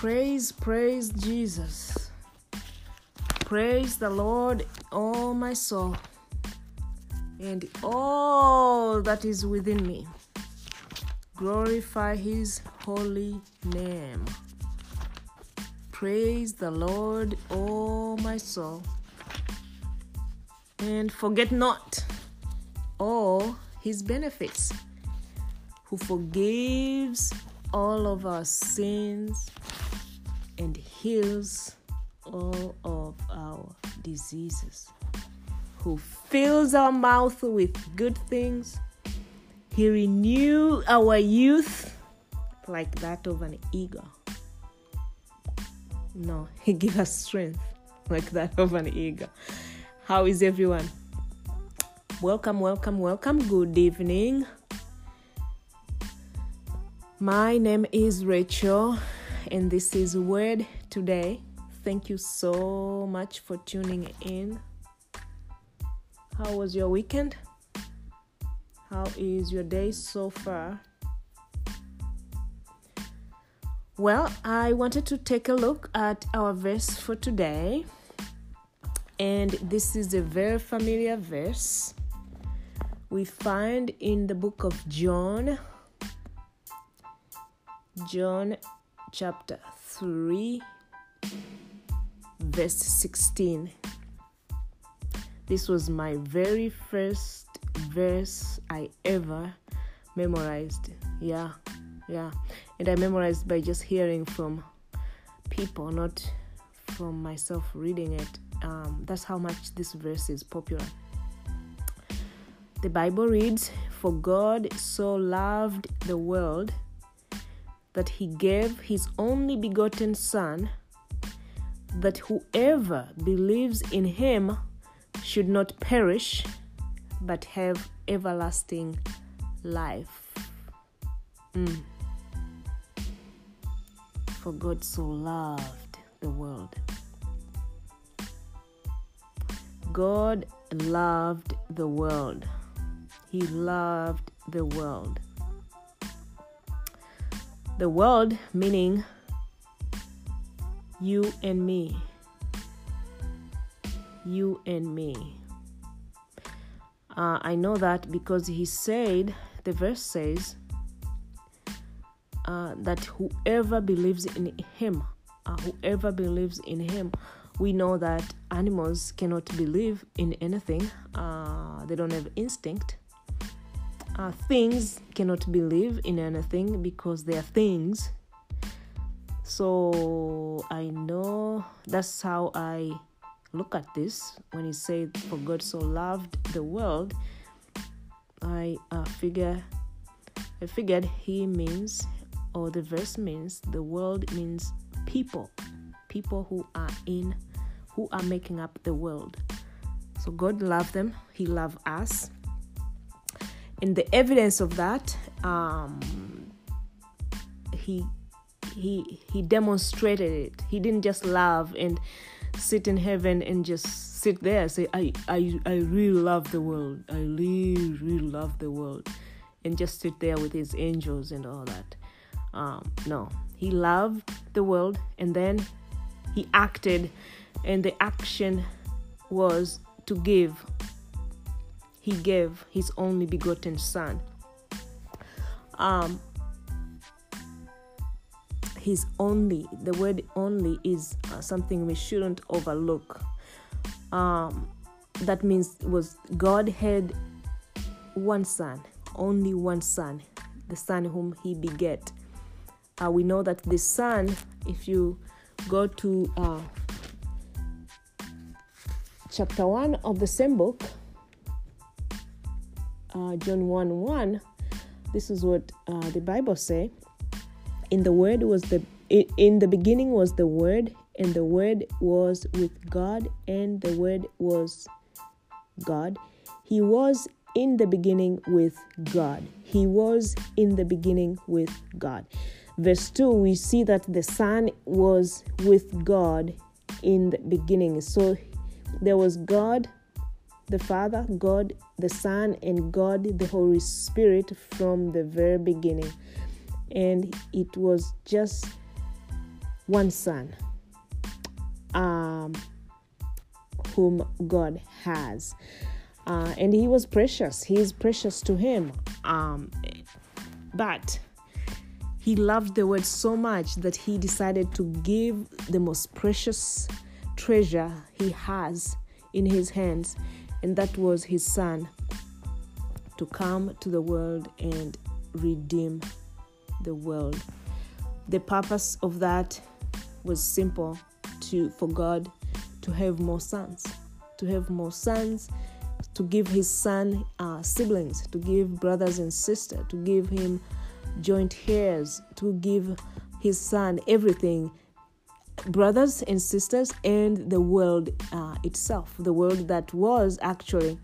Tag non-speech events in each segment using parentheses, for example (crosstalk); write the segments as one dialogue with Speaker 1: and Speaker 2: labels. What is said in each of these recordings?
Speaker 1: Praise, praise Jesus. Praise the Lord, all my soul, and all that is within me. Glorify his holy name. Praise the Lord, all my soul, and forget not all his benefits, who forgives all of our sins heals all of our diseases, who fills our mouth with good things. He renew our youth like that of an eagle. No, (laughs) he give us strength like that of an eagle. How is everyone? Welcome, welcome, welcome. Good evening. My name is Rachel, and this is Word Today. Thank you so much for tuning in. How was your weekend? How is your day so far? Well, I wanted to take a look at our verse for today, and this is a very familiar verse we find in the book of John John chapter 3, verse 16. This was my very first verse I ever memorized. Yeah, yeah. And I memorized by just hearing from people, not from myself reading it. Um, that's how much this verse is popular. The Bible reads, For God so loved the world that he gave his only begotten Son, that whoever believes in him should not perish, but have everlasting life. Mm. For God so loved the world. God loved the world. He loved the world the world meaning you and me. You and me. Uh, I know that because he said, the verse says, uh, that whoever believes in him, uh, whoever believes in him, we know that animals cannot believe in anything, uh, they don't have instinct uh, things cannot believe in anything because they are things. So I know that's how I look at this when he said, For God so loved the world. I uh, figure, I figured he means, or the verse means, the world means people, people who are in, who are making up the world. So God loved them, He loved us, and the evidence of that um, he he he demonstrated it. He didn't just love and sit in heaven and just sit there say i i i really love the world. I really really love the world. And just sit there with his angels and all that. Um, no. He loved the world and then he acted and the action was to give. He gave his only begotten son. Um, his only, the word only is uh, something we shouldn't overlook. Um, that means was God had one son, only one son, the son whom he beget. Uh, we know that the son, if you go to uh, chapter 1 of the same book, uh, John 1 1, this is what uh, the Bible say. In the word was the in the beginning was the word, and the word was with God, and the word was God. He was in the beginning with God. He was in the beginning with God. Verse 2, we see that the Son was with God in the beginning. So there was God the Father, God the Son, and God the Holy Spirit from the very beginning. And it was just one son um, whom God has. Uh, and he was precious. He is precious to him. Um, but he loved the word so much that he decided to give the most precious treasure he has in his hands, and that was his son to come to the world and redeem the world. The purpose of that was simple to for God to have more sons, to have more sons, to give his son uh, siblings, to give brothers and sisters, to give him joint heirs, to give his son everything brothers and sisters and the world uh, itself the world that was actually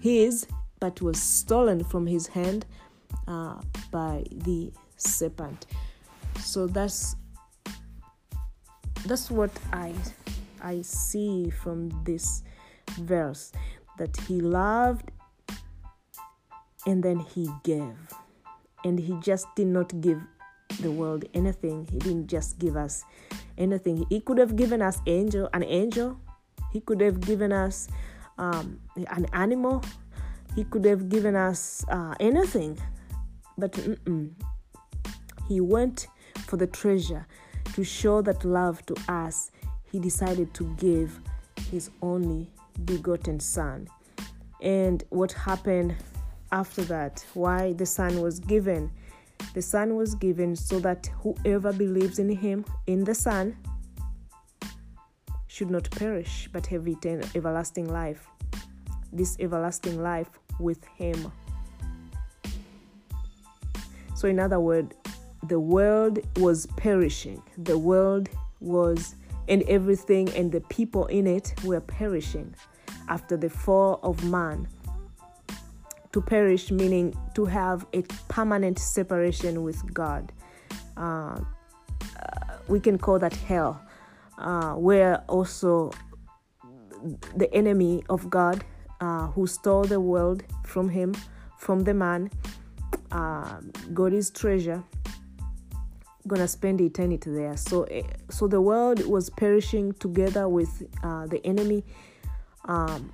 Speaker 1: his but was stolen from his hand uh, by the serpent. So that's that's what i i see from this verse that he loved and then he gave. And he just did not give the world anything. He didn't just give us anything. He could have given us angel an angel. He could have given us um, an animal. He could have given us uh, anything but mm-mm. he went for the treasure to show that love to us. He decided to give his only begotten son. And what happened after that? Why the son was given? The son was given so that whoever believes in him in the son should not perish but have eternal everlasting life. This everlasting life with him so in other words the world was perishing the world was and everything and the people in it were perishing after the fall of man. To perish meaning to have a permanent separation with God. Uh, uh, we can call that hell, uh, where also the enemy of God uh, who stole the world from him, from the man, uh, got his treasure gonna spend eternity there. So, eh, so the world was perishing together with uh, the enemy. Um,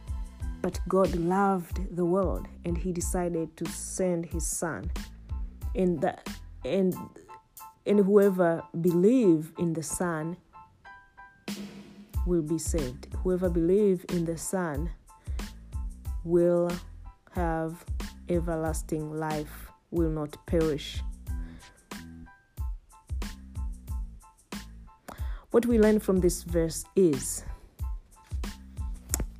Speaker 1: but God loved the world, and He decided to send His Son, and that and and whoever believe in the Son will be saved. Whoever believe in the Son will have everlasting life, will not perish. What we learn from this verse is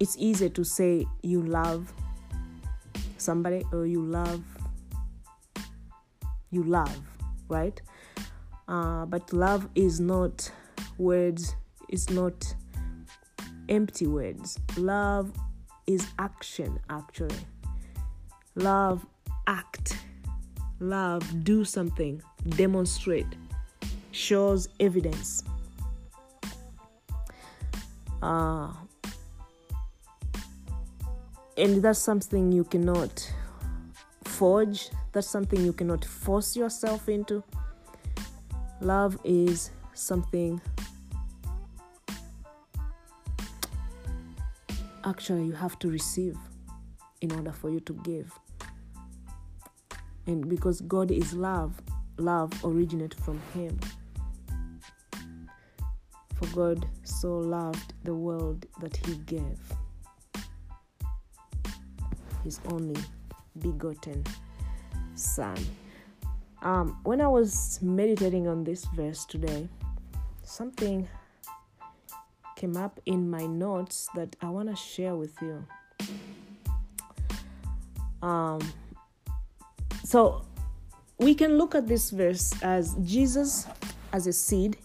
Speaker 1: it's easy to say you love somebody or you love you love right? Uh, but love is not words it's not empty words. Love is action actually. Love act love do something demonstrate shows evidence. Uh, and that's something you cannot forge. That's something you cannot force yourself into. Love is something actually you have to receive in order for you to give and because god is love love originates from him for god so loved the world that he gave his only begotten son. Um, when I was meditating on this verse today, something came up in my notes that I want to share with you. Um, so we can look at this verse as Jesus as a seed.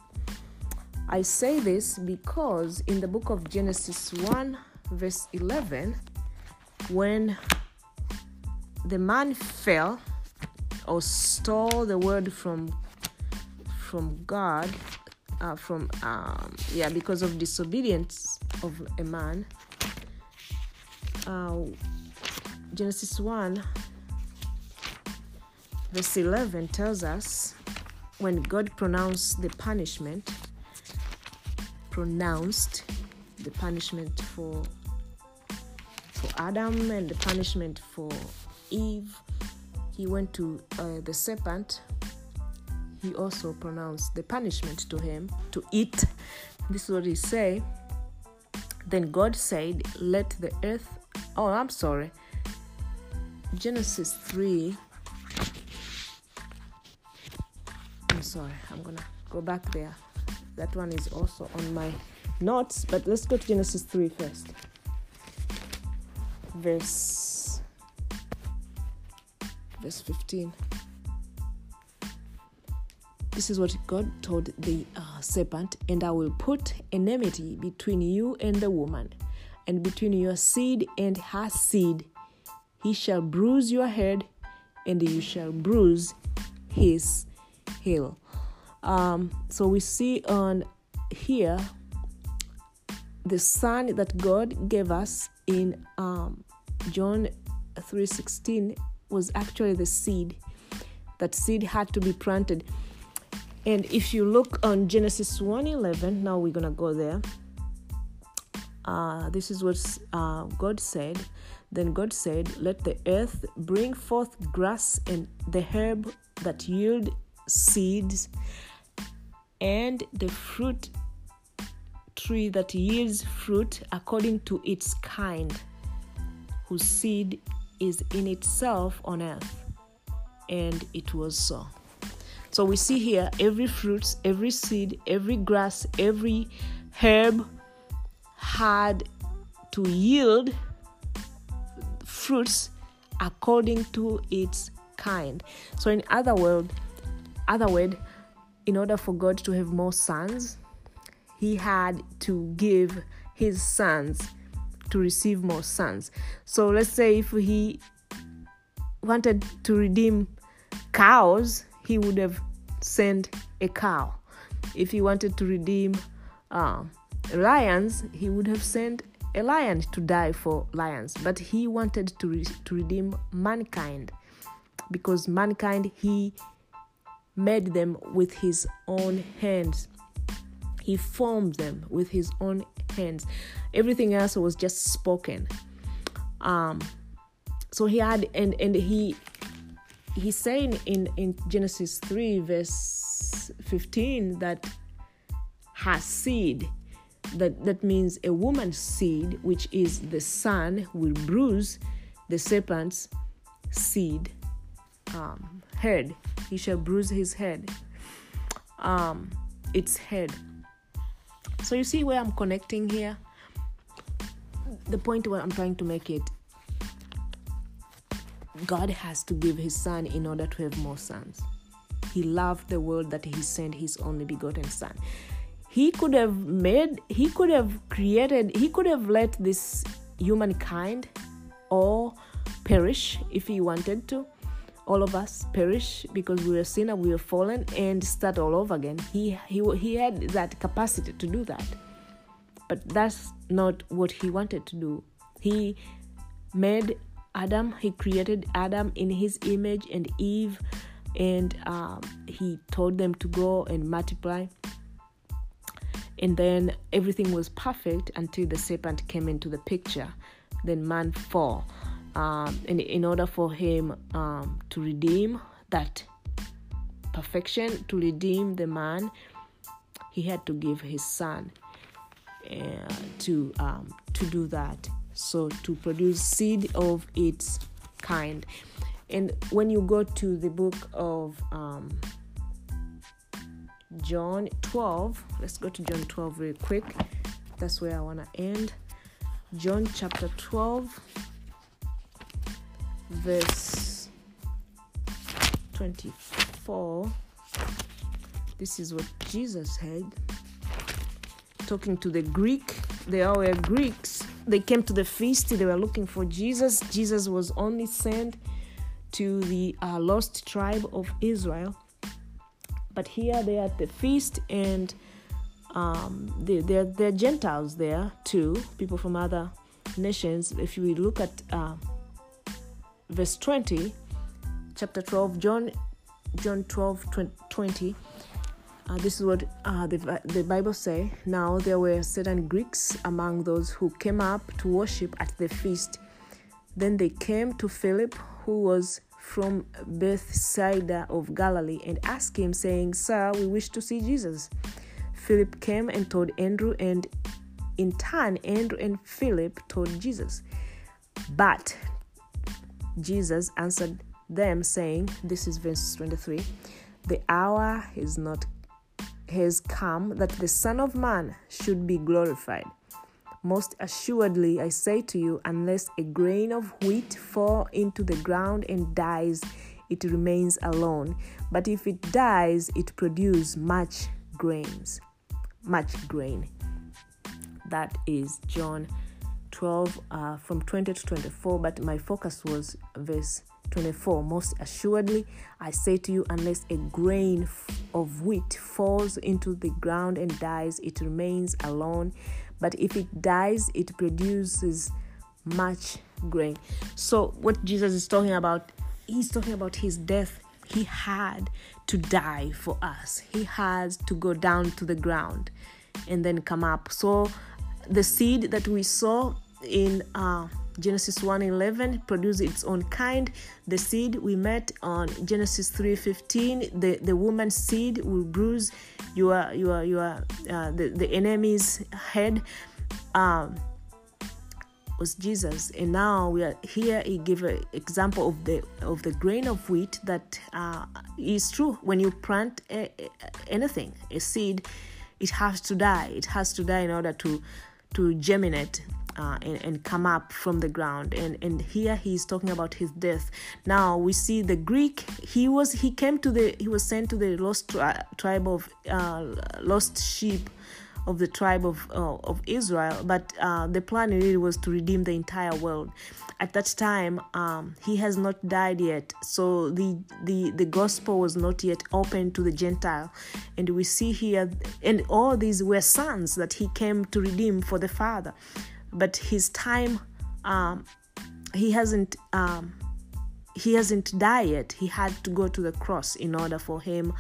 Speaker 1: I say this because in the book of Genesis 1, verse 11, when the man fell or stole the word from from God, uh, from um, yeah, because of disobedience of a man. Uh, Genesis one, verse eleven tells us when God pronounced the punishment, pronounced the punishment for for Adam and the punishment for Eve, he went to uh, the serpent. He also pronounced the punishment to him to eat. This is what he say. Then God said, "Let the earth." Oh, I'm sorry. Genesis three. Sorry. I'm gonna go back there. That one is also on my notes, but let's go to Genesis 3 first. Verse verse 15. This is what God told the uh, serpent, and I will put enmity between you and the woman, and between your seed and her seed. He shall bruise your head, and you shall bruise his heel. Um, so we see on here the son that God gave us in um, John 3:16 was actually the seed. That seed had to be planted. And if you look on Genesis 1:11, now we're gonna go there. Uh, this is what uh, God said. Then God said, "Let the earth bring forth grass and the herb that yield seeds, and the fruit tree that yields fruit according to its kind, whose seed is in itself on earth. And it was so. So we see here every fruit, every seed, every grass, every herb had to yield fruits according to its kind. So in other word, other word, in order for God to have more sons, he had to give his sons to receive more sons. So let's say if he wanted to redeem cows, he would have sent a cow. If he wanted to redeem uh, lions, he would have sent a lion to die for lions. But he wanted to, re- to redeem mankind because mankind he made them with his own hands. He formed them with his own hands. Everything else was just spoken. Um, so he had and and he he's saying in in Genesis three verse fifteen that her seed that that means a woman's seed which is the son will bruise the serpent's seed um, head he shall bruise his head um, its head so you see where I'm connecting here? The point where I'm trying to make it God has to give his son in order to have more sons. He loved the world that he sent his only begotten son. He could have made, he could have created, he could have let this humankind all perish if he wanted to all of us perish because we are sinner, we are fallen, and start all over again. He, he, he had that capacity to do that. But that's not what he wanted to do. He made Adam, he created Adam in his image and Eve, and um, he told them to go and multiply. And then everything was perfect until the serpent came into the picture. Then man fell um, in, in order for him um, to redeem that perfection, to redeem the man, he had to give his son uh, to um, to do that. So to produce seed of its kind. And when you go to the book of um, John 12, let's go to John 12 real quick. That's where I want to end. John chapter 12 verse 24 this is what jesus said. talking to the greek. They all were greeks. They came to the feast. They were looking for jesus. Jesus was only sent to the uh, lost tribe of israel. But here they are at the feast and um, they, they're, they're gentiles there too people from other nations. If you look at uh, verse 20, chapter 12, John John 12 20. Uh, this is what uh, the, the Bible say. Now there were certain Greeks among those who came up to worship at the feast. Then they came to Philip, who was from Bethsaida of Galilee, and asked him, saying, Sir, we wish to see Jesus. Philip came and told Andrew, and in turn, Andrew and Philip told Jesus. But Jesus answered them, saying, This is verse 23 The hour is not has come that the Son of Man should be glorified. Most assuredly, I say to you, unless a grain of wheat fall into the ground and dies, it remains alone. But if it dies, it produces much grains, much grain. That is John 12 uh, from 20 to 24, but my focus was verse 24 Most assuredly, I say to you, unless a grain of wheat falls into the ground and dies, it remains alone. But if it dies, it produces much grain. So, what Jesus is talking about, he's talking about his death. He had to die for us, he has to go down to the ground and then come up. So, the seed that we saw in uh, Genesis 1:11 produce its own kind. The seed we met on Genesis 3:15, the the woman's seed will bruise your your your uh, the the enemy's head. Um, was Jesus, and now we are here. He gave an example of the of the grain of wheat that uh, is true. When you plant a, a, anything, a seed, it has to die. It has to die in order to to germinate uh, and, and, come up from the ground. And and here he's talking about his death. Now we see the greek he was he came to the he was sent to the lost tri- tribe of uh, lost sheep of the tribe of uh, of israel. But uh, the plan really was to redeem the entire world. At that time um, he has not died yet. So the the the gospel was not yet open to the gentile. And we see here and all these were sons that he came to redeem for the father but his time um, he hasn't um, he hasn't died. Yet he had to go to the cross in order for him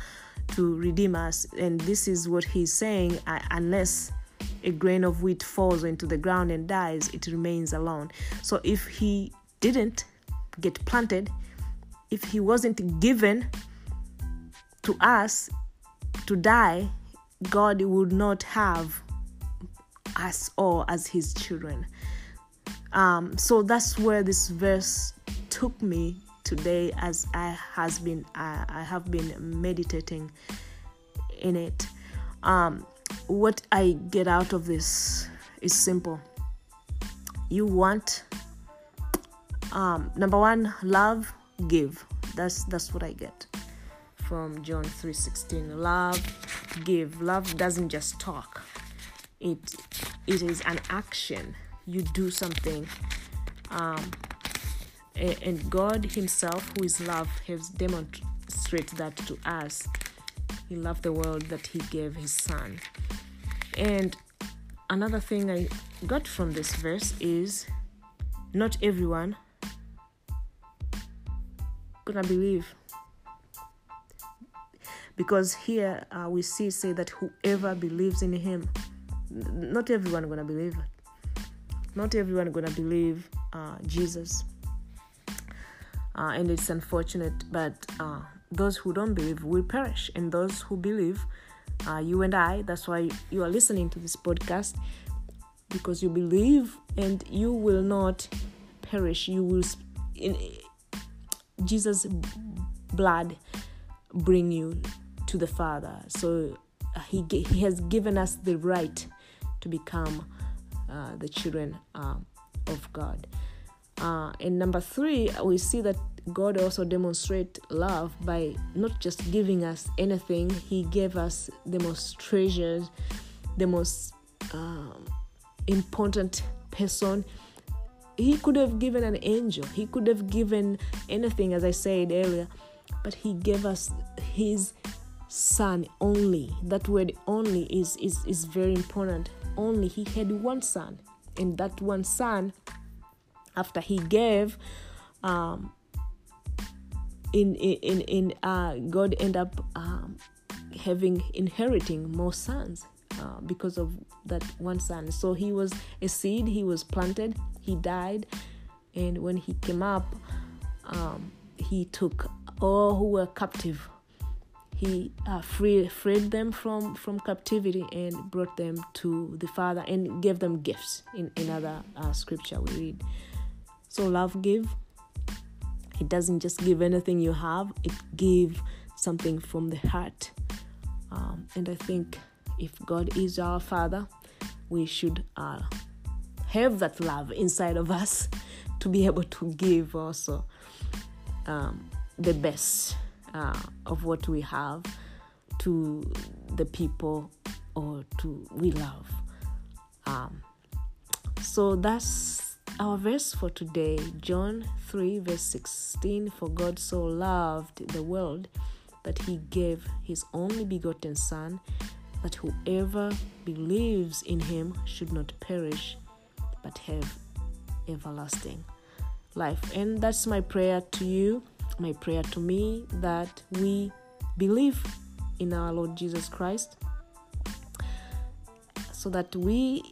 Speaker 1: to redeem us. And this is what he's saying unless a grain of wheat falls into the ground and dies it remains alone. So if he didn't get planted if he wasn't given to us to die god would not have us all as his children. Um, so that's where this verse took me today as I has been I, I have been meditating in it. Um, what I get out of this is simple. You want um, number one, love, give. That's that's what I get from John 3:16. Love, give. Love doesn't just talk it it is an action. You do something um, and god himself who is love has demonstrated that to us. He loved the world that he gave his son. And another thing i got from this verse is not everyone gonna believe. Because here uh, we see say that whoever believes in him not everyone gonna believe it. Not everyone gonna believe uh, Jesus, uh, and it's unfortunate. But uh, those who don't believe will perish, and those who believe, uh, you and I. That's why you are listening to this podcast because you believe, and you will not perish. You will in Jesus' blood bring you to the Father. So uh, he, he has given us the right to become uh, the children uh, of God. Uh, and number three, we see that God also demonstrate love by not just giving us anything; He gave us the most treasures, the most um, important person. He could have given an angel. He could have given anything, as I said earlier, but He gave us His Son only. That word "only" is is is very important only he had one son and that one son after he gave um, in in in uh, God end up um, having inheriting more sons uh, because of that one son. So he was a seed. He was planted. He died, and when he came up, um, he took all who were captive. He uh, freed freed them from from captivity and brought them to the Father and gave them gifts. In another uh, scripture we read. So love give. It doesn't just give anything you have. It give something from the heart. Um, and I think if God is our Father, we should uh, have that love inside of us (laughs) to be able to give also um, the best uh, of what we have to the people or to we love. Um, so that's our verse for today, John 3, verse 16. For God so loved the world that he gave his only begotten Son, that whoever believes in him should not perish, but have everlasting life. And that's my prayer to you, my prayer to me, that we believe in our Lord Jesus Christ so that we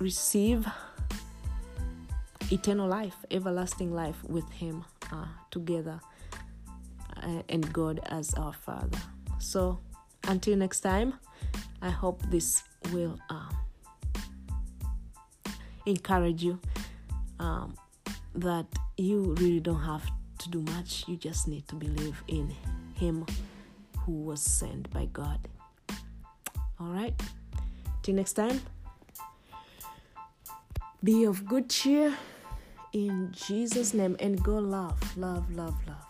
Speaker 1: receive eternal life, everlasting life with Him uh, together uh, and God as our Father. So, until next time, I hope this will um, encourage you um, that you really don't have to do much. You just need to believe in Him who was sent by God. All right. Till next time, be of good cheer in Jesus' name and go love, love, love, love.